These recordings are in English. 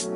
Hey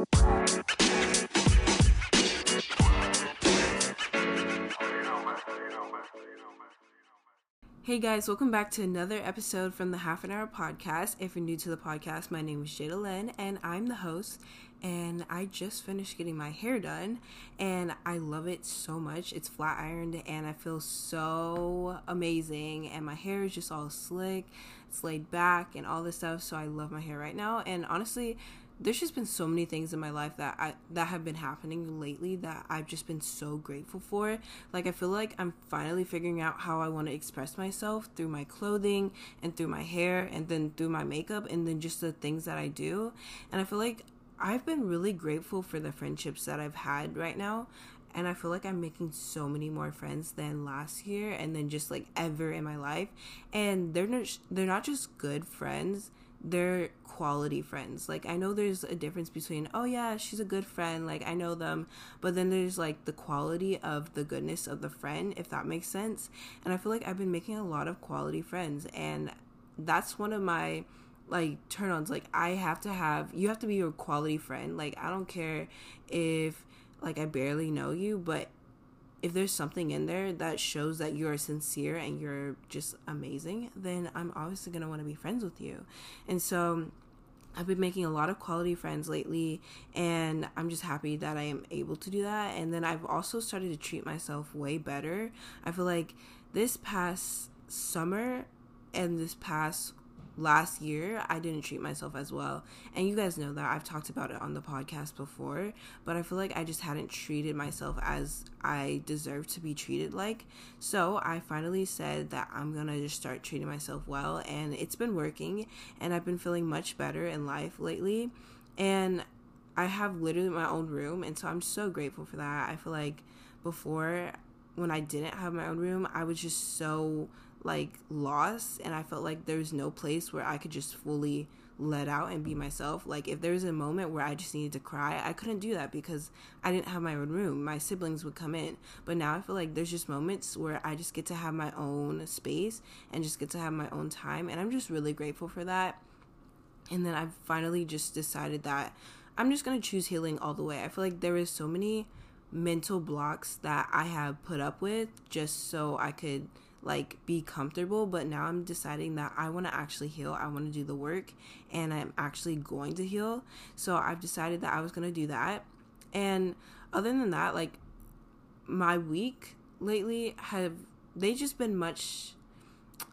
guys, welcome back to another episode from the Half an Hour Podcast. If you're new to the podcast, my name is Jada Lynn and I'm the host. And I just finished getting my hair done and I love it so much. It's flat ironed and I feel so amazing. And my hair is just all slick, it's laid back, and all this stuff. So I love my hair right now. And honestly, there's just been so many things in my life that I that have been happening lately that I've just been so grateful for. Like I feel like I'm finally figuring out how I want to express myself through my clothing and through my hair and then through my makeup and then just the things that I do. And I feel like I've been really grateful for the friendships that I've had right now. And I feel like I'm making so many more friends than last year and then just like ever in my life. And they're not they're not just good friends they're quality friends. Like I know there's a difference between oh yeah, she's a good friend, like I know them, but then there's like the quality of the goodness of the friend, if that makes sense. And I feel like I've been making a lot of quality friends and that's one of my like turn ons. Like I have to have you have to be your quality friend. Like I don't care if like I barely know you, but if there's something in there that shows that you're sincere and you're just amazing, then I'm obviously going to want to be friends with you. And so I've been making a lot of quality friends lately, and I'm just happy that I am able to do that. And then I've also started to treat myself way better. I feel like this past summer and this past last year I didn't treat myself as well. And you guys know that I've talked about it on the podcast before, but I feel like I just hadn't treated myself as I deserve to be treated like. So I finally said that I'm going to just start treating myself well and it's been working and I've been feeling much better in life lately. And I have literally my own room and so I'm so grateful for that. I feel like before when I didn't have my own room, I was just so like lost and I felt like there was no place where I could just fully let out and be myself. Like if there was a moment where I just needed to cry, I couldn't do that because I didn't have my own room. My siblings would come in. But now I feel like there's just moments where I just get to have my own space and just get to have my own time and I'm just really grateful for that. And then I've finally just decided that I'm just going to choose healing all the way. I feel like there is so many mental blocks that I have put up with just so I could like be comfortable but now i'm deciding that i want to actually heal. I want to do the work and i'm actually going to heal. So i've decided that i was going to do that. And other than that like my week lately have they just been much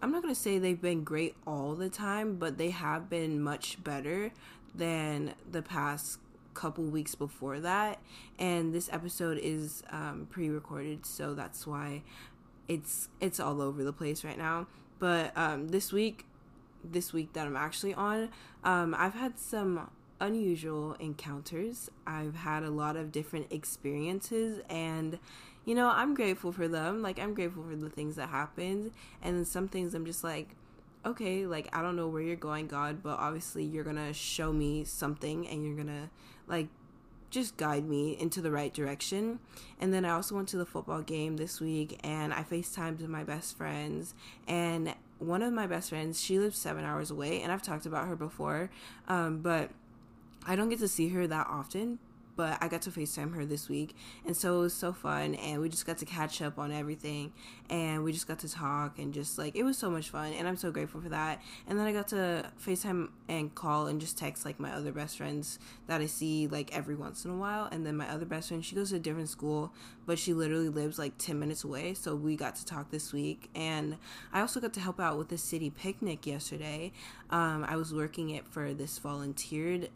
i'm not going to say they've been great all the time but they have been much better than the past couple weeks before that. And this episode is um, pre-recorded so that's why it's it's all over the place right now. But um, this week, this week that I'm actually on, um, I've had some unusual encounters. I've had a lot of different experiences, and you know, I'm grateful for them. Like I'm grateful for the things that happened, and some things I'm just like, okay, like I don't know where you're going, God, but obviously you're gonna show me something, and you're gonna like just guide me into the right direction. And then I also went to the football game this week and I FaceTimed with my best friends. And one of my best friends, she lives seven hours away, and I've talked about her before, um, but I don't get to see her that often but I got to FaceTime her this week. And so it was so fun. And we just got to catch up on everything. And we just got to talk. And just like, it was so much fun. And I'm so grateful for that. And then I got to FaceTime and call and just text like my other best friends that I see like every once in a while. And then my other best friend, she goes to a different school, but she literally lives like 10 minutes away. So we got to talk this week. And I also got to help out with the city picnic yesterday. Um, I was working it for this volunteered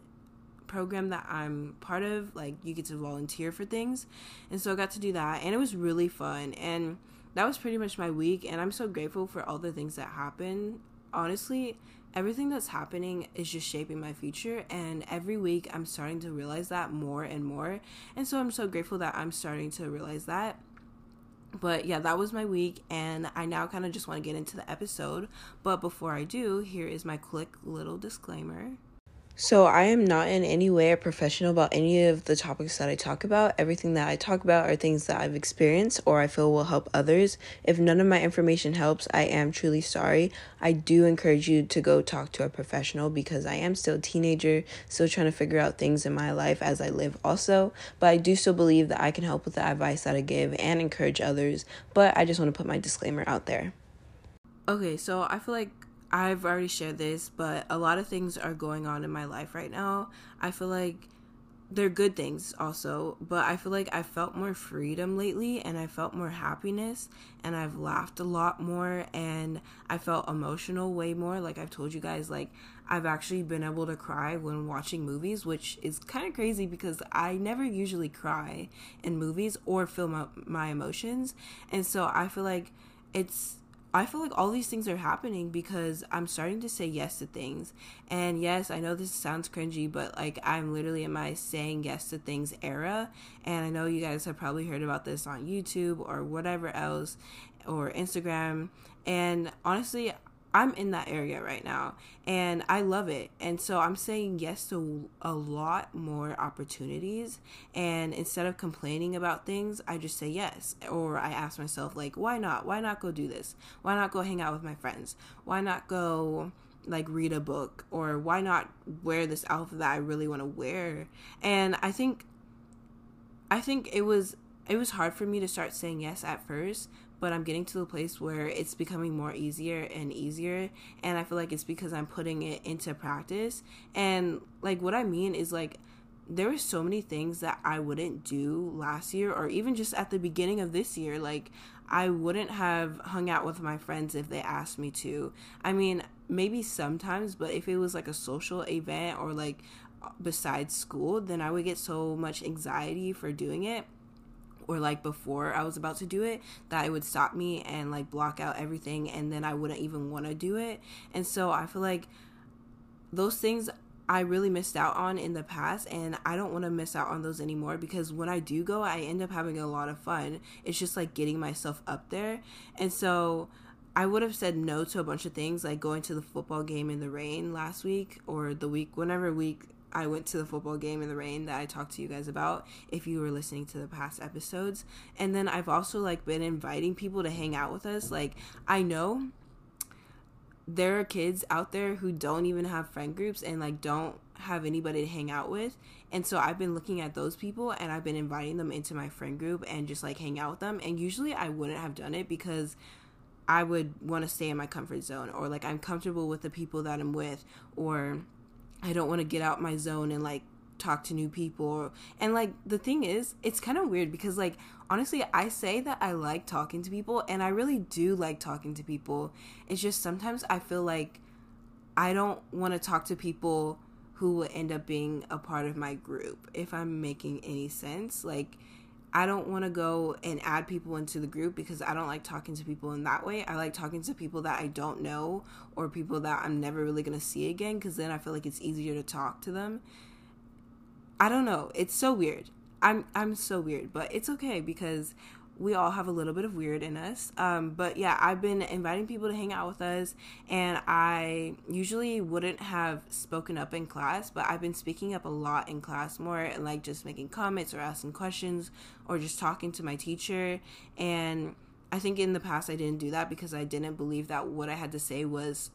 program that I'm part of, like you get to volunteer for things. And so I got to do that and it was really fun. And that was pretty much my week and I'm so grateful for all the things that happened. Honestly, everything that's happening is just shaping my future and every week I'm starting to realize that more and more. And so I'm so grateful that I'm starting to realize that. But yeah, that was my week, and I now kind of just want to get into the episode. But before I do, here is my quick little disclaimer. So, I am not in any way a professional about any of the topics that I talk about. Everything that I talk about are things that I've experienced or I feel will help others. If none of my information helps, I am truly sorry. I do encourage you to go talk to a professional because I am still a teenager, still trying to figure out things in my life as I live, also. But I do still believe that I can help with the advice that I give and encourage others. But I just want to put my disclaimer out there. Okay, so I feel like I've already shared this, but a lot of things are going on in my life right now. I feel like they're good things also, but I feel like I felt more freedom lately and I felt more happiness and I've laughed a lot more and I felt emotional way more. Like I've told you guys, like I've actually been able to cry when watching movies, which is kind of crazy because I never usually cry in movies or feel my, my emotions. And so I feel like it's I feel like all these things are happening because I'm starting to say yes to things. And yes, I know this sounds cringy, but like I'm literally in my saying yes to things era. And I know you guys have probably heard about this on YouTube or whatever else or Instagram. And honestly, I'm in that area right now and I love it. And so I'm saying yes to a lot more opportunities. And instead of complaining about things, I just say yes. Or I ask myself, like, why not? Why not go do this? Why not go hang out with my friends? Why not go like read a book? Or why not wear this outfit that I really want to wear? And I think, I think it was it was hard for me to start saying yes at first but I'm getting to the place where it's becoming more easier and easier and I feel like it's because I'm putting it into practice and like what I mean is like there were so many things that I wouldn't do last year or even just at the beginning of this year like I wouldn't have hung out with my friends if they asked me to. I mean, maybe sometimes, but if it was like a social event or like uh, besides school, then I would get so much anxiety for doing it or like before I was about to do it that it would stop me and like block out everything and then I wouldn't even want to do it. And so I feel like those things I really missed out on in the past and I don't want to miss out on those anymore because when I do go I end up having a lot of fun. It's just like getting myself up there. And so I would have said no to a bunch of things like going to the football game in the rain last week or the week whenever week I went to the football game in the rain that I talked to you guys about if you were listening to the past episodes. And then I've also like been inviting people to hang out with us. Like I know there are kids out there who don't even have friend groups and like don't have anybody to hang out with. And so I've been looking at those people and I've been inviting them into my friend group and just like hang out with them. And usually I wouldn't have done it because I would want to stay in my comfort zone or like I'm comfortable with the people that I'm with or I don't want to get out my zone and like talk to new people. And like the thing is, it's kind of weird because like honestly, I say that I like talking to people and I really do like talking to people. It's just sometimes I feel like I don't want to talk to people who will end up being a part of my group if I'm making any sense. Like I don't want to go and add people into the group because I don't like talking to people in that way. I like talking to people that I don't know or people that I'm never really going to see again because then I feel like it's easier to talk to them. I don't know. It's so weird. I'm I'm so weird, but it's okay because we all have a little bit of weird in us. Um, but yeah, I've been inviting people to hang out with us, and I usually wouldn't have spoken up in class, but I've been speaking up a lot in class more and like just making comments or asking questions or just talking to my teacher. And I think in the past I didn't do that because I didn't believe that what I had to say was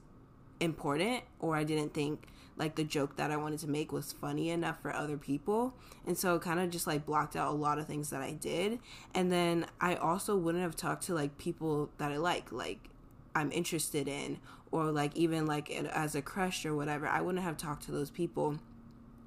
important or I didn't think like the joke that I wanted to make was funny enough for other people. And so it kind of just like blocked out a lot of things that I did. And then I also wouldn't have talked to like people that I like, like I'm interested in, or like even like as a crush or whatever. I wouldn't have talked to those people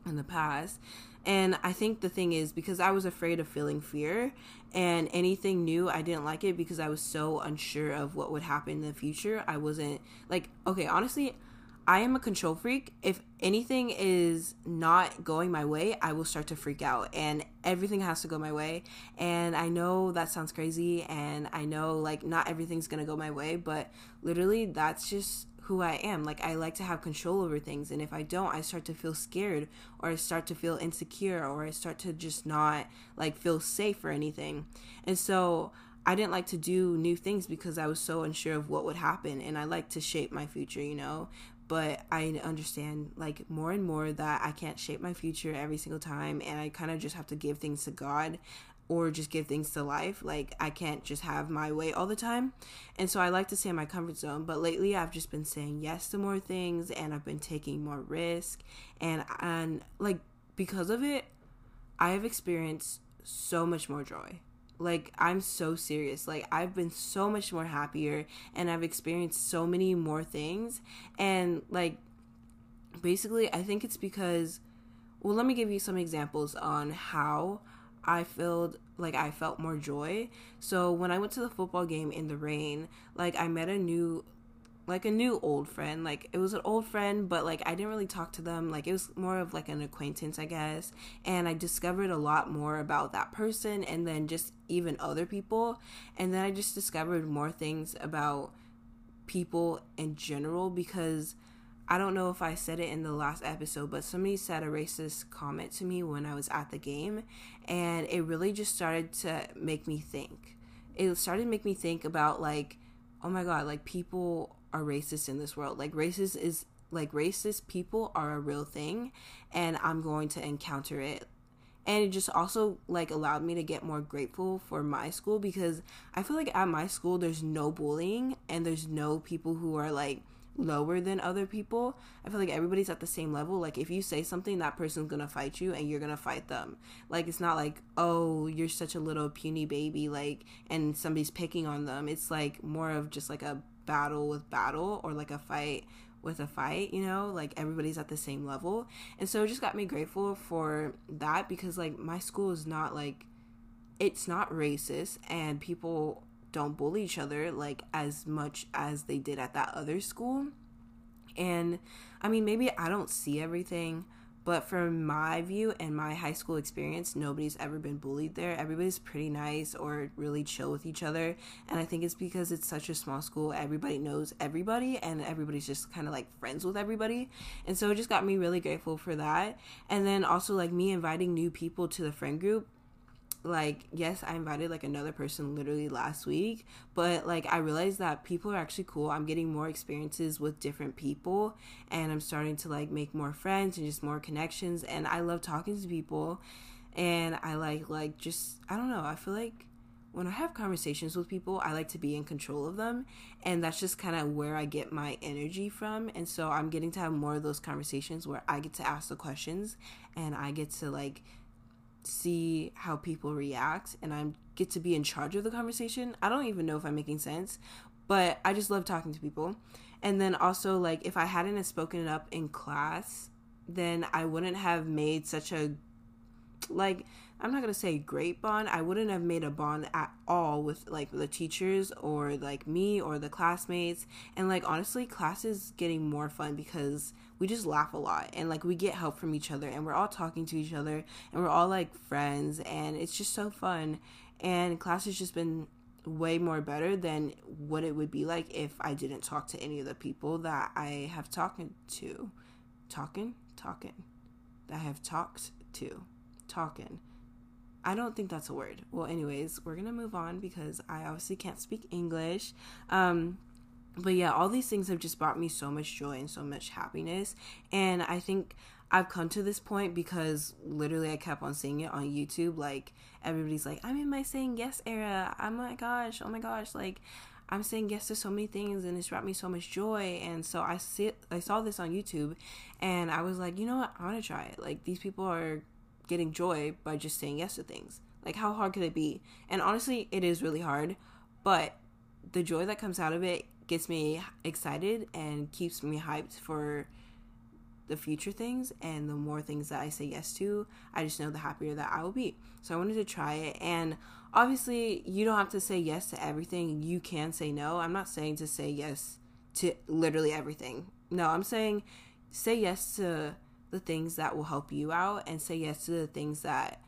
in the past. And I think the thing is because I was afraid of feeling fear and anything new, I didn't like it because I was so unsure of what would happen in the future. I wasn't like, okay, honestly, I am a control freak. If anything is not going my way, I will start to freak out and everything has to go my way. And I know that sounds crazy and I know like not everything's going to go my way, but literally that's just who I am. Like I like to have control over things and if I don't, I start to feel scared or I start to feel insecure or I start to just not like feel safe or anything. And so I didn't like to do new things because I was so unsure of what would happen and I like to shape my future, you know. But I understand like more and more that I can't shape my future every single time and I kind of just have to give things to God or just give things to life. Like I can't just have my way all the time. And so I like to stay in my comfort zone, but lately I've just been saying yes to more things and I've been taking more risk and and like because of it I have experienced so much more joy. Like I'm so serious. Like I've been so much more happier and I've experienced so many more things and like basically I think it's because well let me give you some examples on how I felt like I felt more joy. So when I went to the football game in the rain, like I met a new like a new old friend. Like it was an old friend, but like I didn't really talk to them. Like it was more of like an acquaintance, I guess. And I discovered a lot more about that person and then just even other people. And then I just discovered more things about people in general because I don't know if I said it in the last episode, but somebody said a racist comment to me when I was at the game, and it really just started to make me think. It started to make me think about like, oh my god, like people are racist in this world. Like racist is like racist people are a real thing, and I'm going to encounter it. And it just also like allowed me to get more grateful for my school because I feel like at my school there's no bullying and there's no people who are like lower than other people. I feel like everybody's at the same level. Like if you say something, that person's gonna fight you and you're gonna fight them. Like it's not like, oh, you're such a little puny baby, like and somebody's picking on them. It's like more of just like a battle with battle or like a fight with a fight, you know, like everybody's at the same level. And so it just got me grateful for that because like my school is not like it's not racist and people don't bully each other like as much as they did at that other school. And I mean, maybe I don't see everything, but from my view and my high school experience, nobody's ever been bullied there. Everybody's pretty nice or really chill with each other. And I think it's because it's such a small school, everybody knows everybody and everybody's just kind of like friends with everybody. And so it just got me really grateful for that. And then also like me inviting new people to the friend group like yes i invited like another person literally last week but like i realized that people are actually cool. I'm getting more experiences with different people and i'm starting to like make more friends and just more connections and i love talking to people and i like like just i don't know i feel like when i have conversations with people i like to be in control of them and that's just kind of where i get my energy from and so i'm getting to have more of those conversations where i get to ask the questions and i get to like see how people react and I get to be in charge of the conversation. I don't even know if I'm making sense, but I just love talking to people. And then also like if I hadn't have spoken it up in class, then I wouldn't have made such a like I'm not gonna say great bond. I wouldn't have made a bond at all with like the teachers or like me or the classmates. And like honestly, class is getting more fun because we just laugh a lot and like we get help from each other and we're all talking to each other and we're all like friends and it's just so fun. And class has just been way more better than what it would be like if I didn't talk to any of the people that I have talking to. Talking? Talking. That I have talked to. Talking I don't think that's a word. Well, anyways, we're gonna move on because I obviously can't speak English. Um, but yeah, all these things have just brought me so much joy and so much happiness. And I think I've come to this point because literally I kept on seeing it on YouTube. Like everybody's like, I'm in my saying yes era. Oh my gosh, oh my gosh, like I'm saying yes to so many things and it's brought me so much joy. And so I see I saw this on YouTube and I was like, you know what, I wanna try it. Like these people are getting joy by just saying yes to things. Like, how hard could it be? And honestly, it is really hard, but the joy that comes out of it gets me excited and keeps me hyped for the future things and the more things that I say yes to, I just know the happier that I will be. So I wanted to try it and obviously you don't have to say yes to everything. You can say no. I'm not saying to say yes to literally everything. No, I'm saying say yes to the things that will help you out and say yes to the things that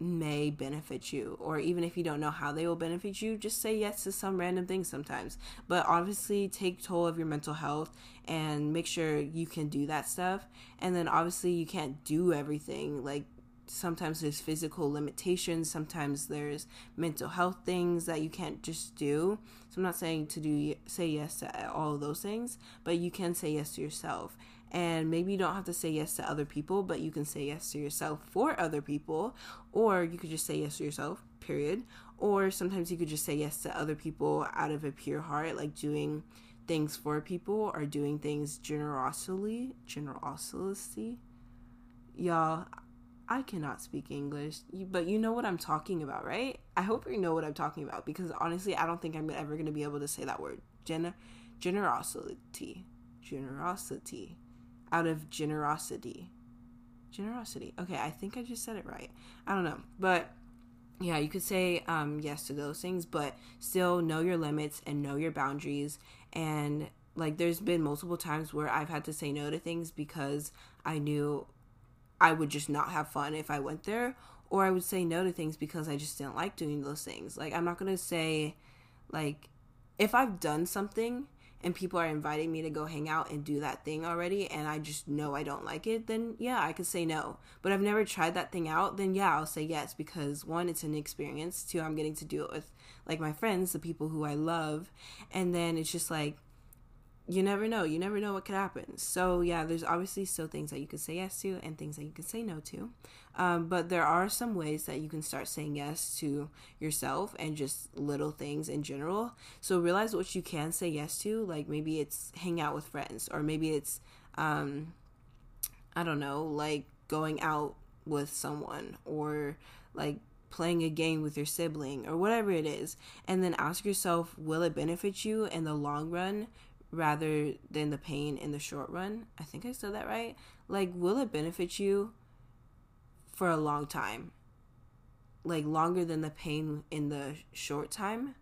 may benefit you. Or even if you don't know how they will benefit you just say yes to some random things sometimes. But obviously take toll of your mental health and make sure you can do that stuff. And then obviously you can't do everything. Like sometimes there's physical limitations. Sometimes there's mental health things that you can't just do. So i'm not saying to do say yes to all of those things but you can say yes to yourself and maybe you don't have to say yes to other people but you can say yes to yourself for other people or you could just say yes to yourself period or sometimes you could just say yes to other people out of a pure heart like doing things for people or doing things generosity generosity y'all I cannot speak English, but you know what I'm talking about, right? I hope you know what I'm talking about because honestly, I don't think I'm ever going to be able to say that word. Gen- generosity. Generosity. Out of generosity. Generosity. Okay, I think I just said it right. I don't know. But yeah, you could say um, yes to those things, but still know your limits and know your boundaries. And like, there's been multiple times where I've had to say no to things because I knew I would just not have fun if I went there, or I would say no to things because I just didn't like doing those things. Like, I'm not gonna say, like, if I've done something and people are inviting me to go hang out and do that thing already and I just know I don't like it, then yeah, I could say no. But I've never tried that thing out, then yeah, I'll say yes because one, it's an experience, two, I'm getting to do it with like my friends, the people who I love, and then it's just like you never know. You never know what could happen. So yeah, there's obviously still things that you can say yes to and things that you can say no to. Um, but there are some ways that you can start saying yes to yourself and just little things in general. So realize what you can say yes to. Like maybe it's hang out with friends, or maybe it's um, I don't know, like going out with someone, or like playing a game with your sibling or whatever it is and then ask yourself will it benefit you in the long run rather than the pain in the short run. I think I said that right. Like, will it benefit you for a long time? Like, longer than the pain in the short time?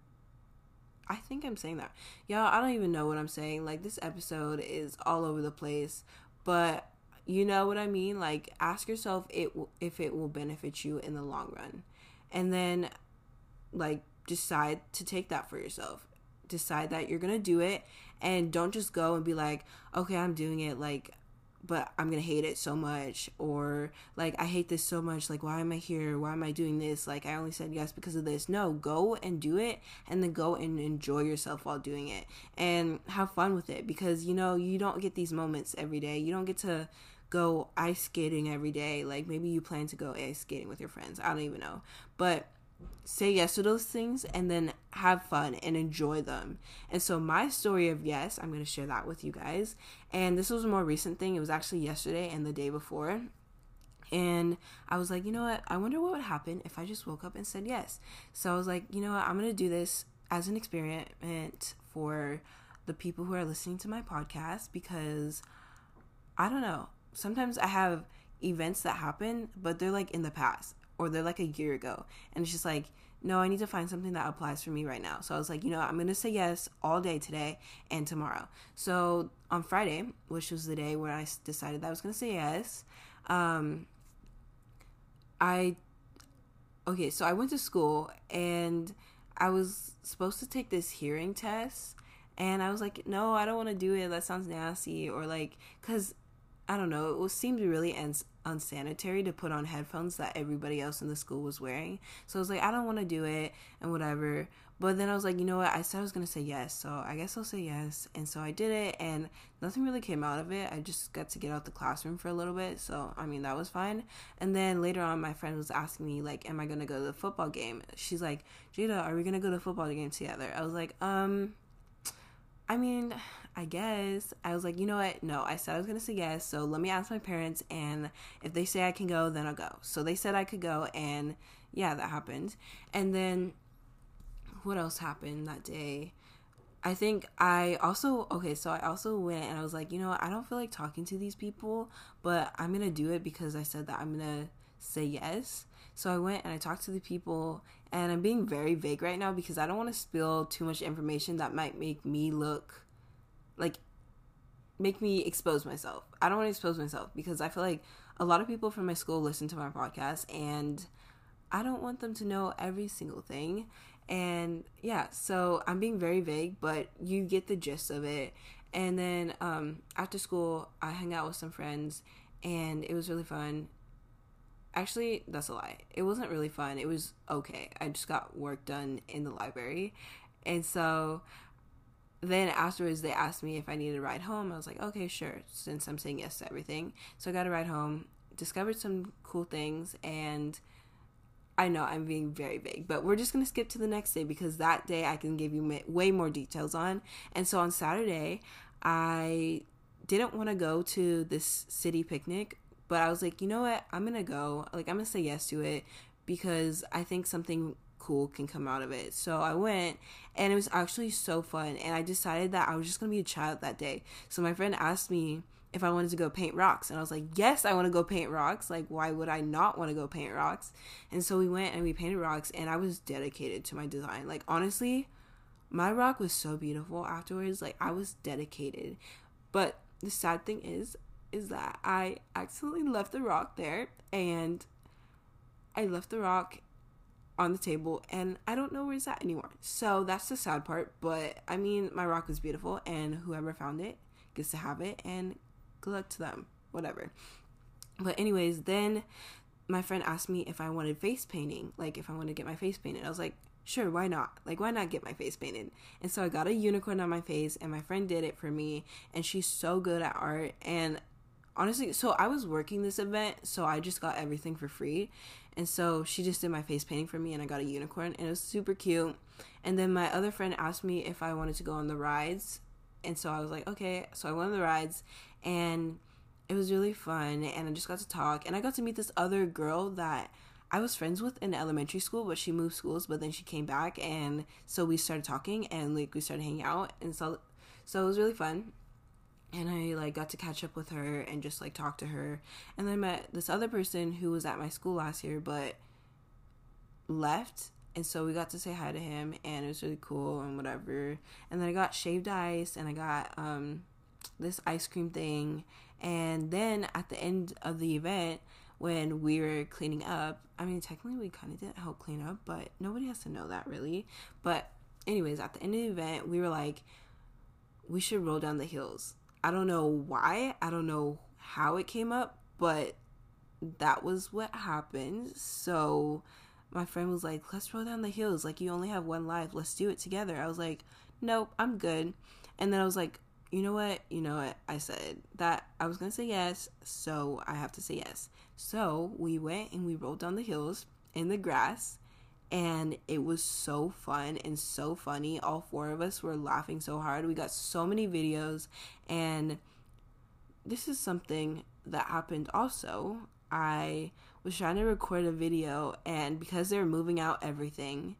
I think I'm saying that. Y'all, I don't even know what I'm saying. Like, this episode is all over the place, but you know what I mean? Like, ask yourself it if it will benefit you in the long run. And then, like, decide to take that for yourself decide that you're gonna do it and don't just go and be like okay i'm doing it like but i'm gonna hate it so much or like i hate this so much like why am i here? Why am i doing this? Like i only said yes because of this. No go and do it and then go and enjoy yourself while doing it and have fun with it because you know you don't get these moments every day. You don't get to go ice skating every day. Like maybe you plan to go ice skating with your friends. I don't even know. But say yes to those things and then have fun and enjoy them. And so my story of yes, I'm going to share that with you guys. And this was a more recent thing. It was actually yesterday and the day before. And I was like, you know what? I wonder what would happen if I just woke up and said yes. So I was like, you know what? I'm going to do this as an experiment for the people who are listening to my podcast because I don't know. Sometimes I have events that happen, but they're like in the past or they're like a year ago. And it's just like, no, I need to find something that applies for me right now. So I was like, you know, I'm going to say yes all day today and tomorrow. So on Friday, which was the day where I decided that I was going to say yes, um, I, okay, so I went to school and I was supposed to take this hearing test. And I was like, no, I don't want to do it. That sounds nasty. Or like, because I don't know, it was, seemed really unsanitary to put on headphones that everybody else in the school was wearing. So I was like, I don't want to do it and whatever. But then I was like, you know what? I said I was going to say yes. So I guess I'll say yes. And so I did it and nothing really came out of it. I just got to get out the classroom for a little bit. So, I mean, that was fine. And then later on, my friend was asking me, like, am I going to go to the football game? She's like, Jada, are we going to go to the football game together? I was like, um, I mean, I guess. I was like, you know what? No, I said I was going to say yes. So let me ask my parents. And if they say I can go, then I'll go. So they said I could go. And yeah, that happened. And then what else happened that day? I think I also, okay, so I also went and I was like, you know what? I don't feel like talking to these people, but I'm going to do it because I said that I'm going to say yes. So I went and I talked to the people, and I'm being very vague right now because I don't want to spill too much information that might make me look like make me expose myself. I don't want to expose myself because I feel like a lot of people from my school listen to my podcast and I don't want them to know every single thing. And yeah, so I'm being very vague, but you get the gist of it. And then um, after school, I hung out with some friends and it was really fun actually, that's a lie. It wasn't really fun. It was okay. I just got work done in the library. And so then afterwards, they asked me if I needed a ride home. I was like, okay, sure, since I'm saying yes to everything. So I got a ride home, discovered some cool things, and I know I'm being very vague, but we're just going to skip to the next day because that day I can give you way more details on. And so on Saturday, I didn't want to go to this city picnic, but I was like, you know what? I'm going to go. Like, I'm going to say yes to it because I think something cool can come out of it. So I went and it was actually so fun. And I decided that I was just going to be a child that day. So my friend asked me if I wanted to go paint rocks. And I was like, yes, I want to go paint rocks. Like, why would I not want to go paint rocks? And so we went and we painted rocks, and I was dedicated to my design. Like, honestly, my rock was so beautiful afterwards. Like, I was dedicated. But the sad thing is, is that I accidentally left the rock there, and I left the rock on the table and I don't know where it's at anymore. So that's the sad part. But I mean, my rock was beautiful and whoever found it gets to have it and good luck to them. Whatever. But, anyways, then my friend asked me if I wanted face painting, like if I wanted to get my face painted. I was like, sure, why not? Like, why not get my face painted? And so I got a unicorn on my face, and my friend did it for me, and she's so good at art. And honestly, so I was working this event, so I just got everything for free. And so she just did my face painting for me, and I got a unicorn, and it was super cute. And then my other friend asked me if I wanted to go on the rides, and so I was like, okay. So I went on the rides, and it was really fun, and I just got to talk, and I got to meet this other girl that I was friends with in elementary school, but she moved schools, but then she came back, and so we started talking, and like we started hanging out, and so so it was really fun and I like got to catch up with her and just like talk to her. And then I met this other person who was at my school last year but left. And so we got to say hi to him and it was really cool and whatever. And then I got shaved ice and I got um this ice cream thing. And then at the end of the event when we were cleaning up, I mean technically we kind of didn't help clean up, but nobody has to know that really. But anyways, at the end of the event, we were like we should roll down the hills I don't know why, I don't know how it came up, but that was what happened. So my friend was like, let's roll down the hills. Like, you only have one life. Let's do it together. I was like, nope, I'm good. And then I was like, you know what? You know what? I said that I was going to say yes. So I have to say yes. So we went and we rolled down the hills in the grass and it was so fun and so funny. All four of us were laughing so hard. We got so many videos, and this is something that happened also. I was trying to record a video, and because they were moving out everything,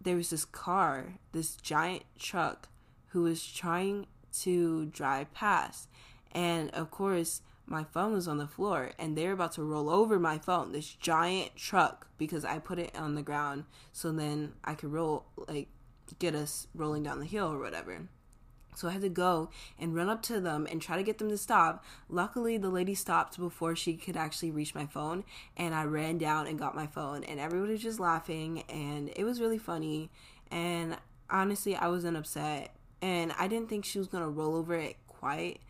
there was this car, this giant truck, who was trying to drive past. And of course, my phone was on the floor and they were about to roll over my phone, this giant truck, because I put it on the ground so then I could roll, like, get us rolling down the hill or whatever. So I had to go and run up to them and try to get them to stop. Luckily, the lady stopped before she could actually reach my phone, and I ran down and got my phone, and everybody was just laughing, and it was really funny. And honestly, I wasn't upset, and I didn't think she was gonna roll over it quite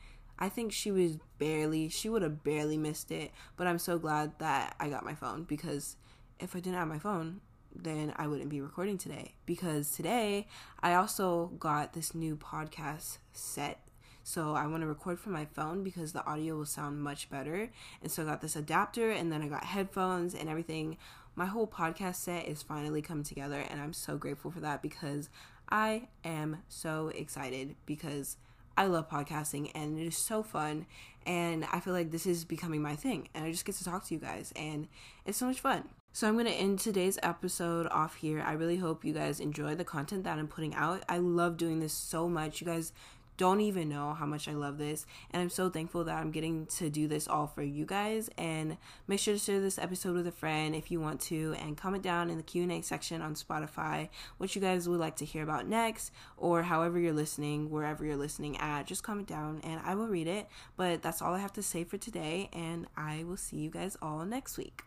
I think she was barely, she would have barely missed it. But I'm so glad that I got my phone because if I didn't have my phone, then I wouldn't be recording today. Because today I also got this new podcast set. So I want to record from my phone because the audio will sound much better. And so I got this adapter and then I got headphones and everything. My whole podcast set is finally come together and I'm so grateful for that because I am so excited because I love podcasting and it is so fun. And I feel like this is becoming my thing. And I just get to talk to you guys. And it's so much fun. So I'm going to end today's episode off here. I really hope you guys enjoy the content that I'm putting out. I love doing this so much. You guys don't even know how much I love this. And I'm so thankful that I'm getting to do this all for you guys. And make sure to share this episode with a friend if you want to and comment down in the Q&A section on Spotify what you guys would like to hear about next or however you're listening, wherever you're listening at. Just comment down and I will read it. But that's all I have to say for today and I will see you guys all next week.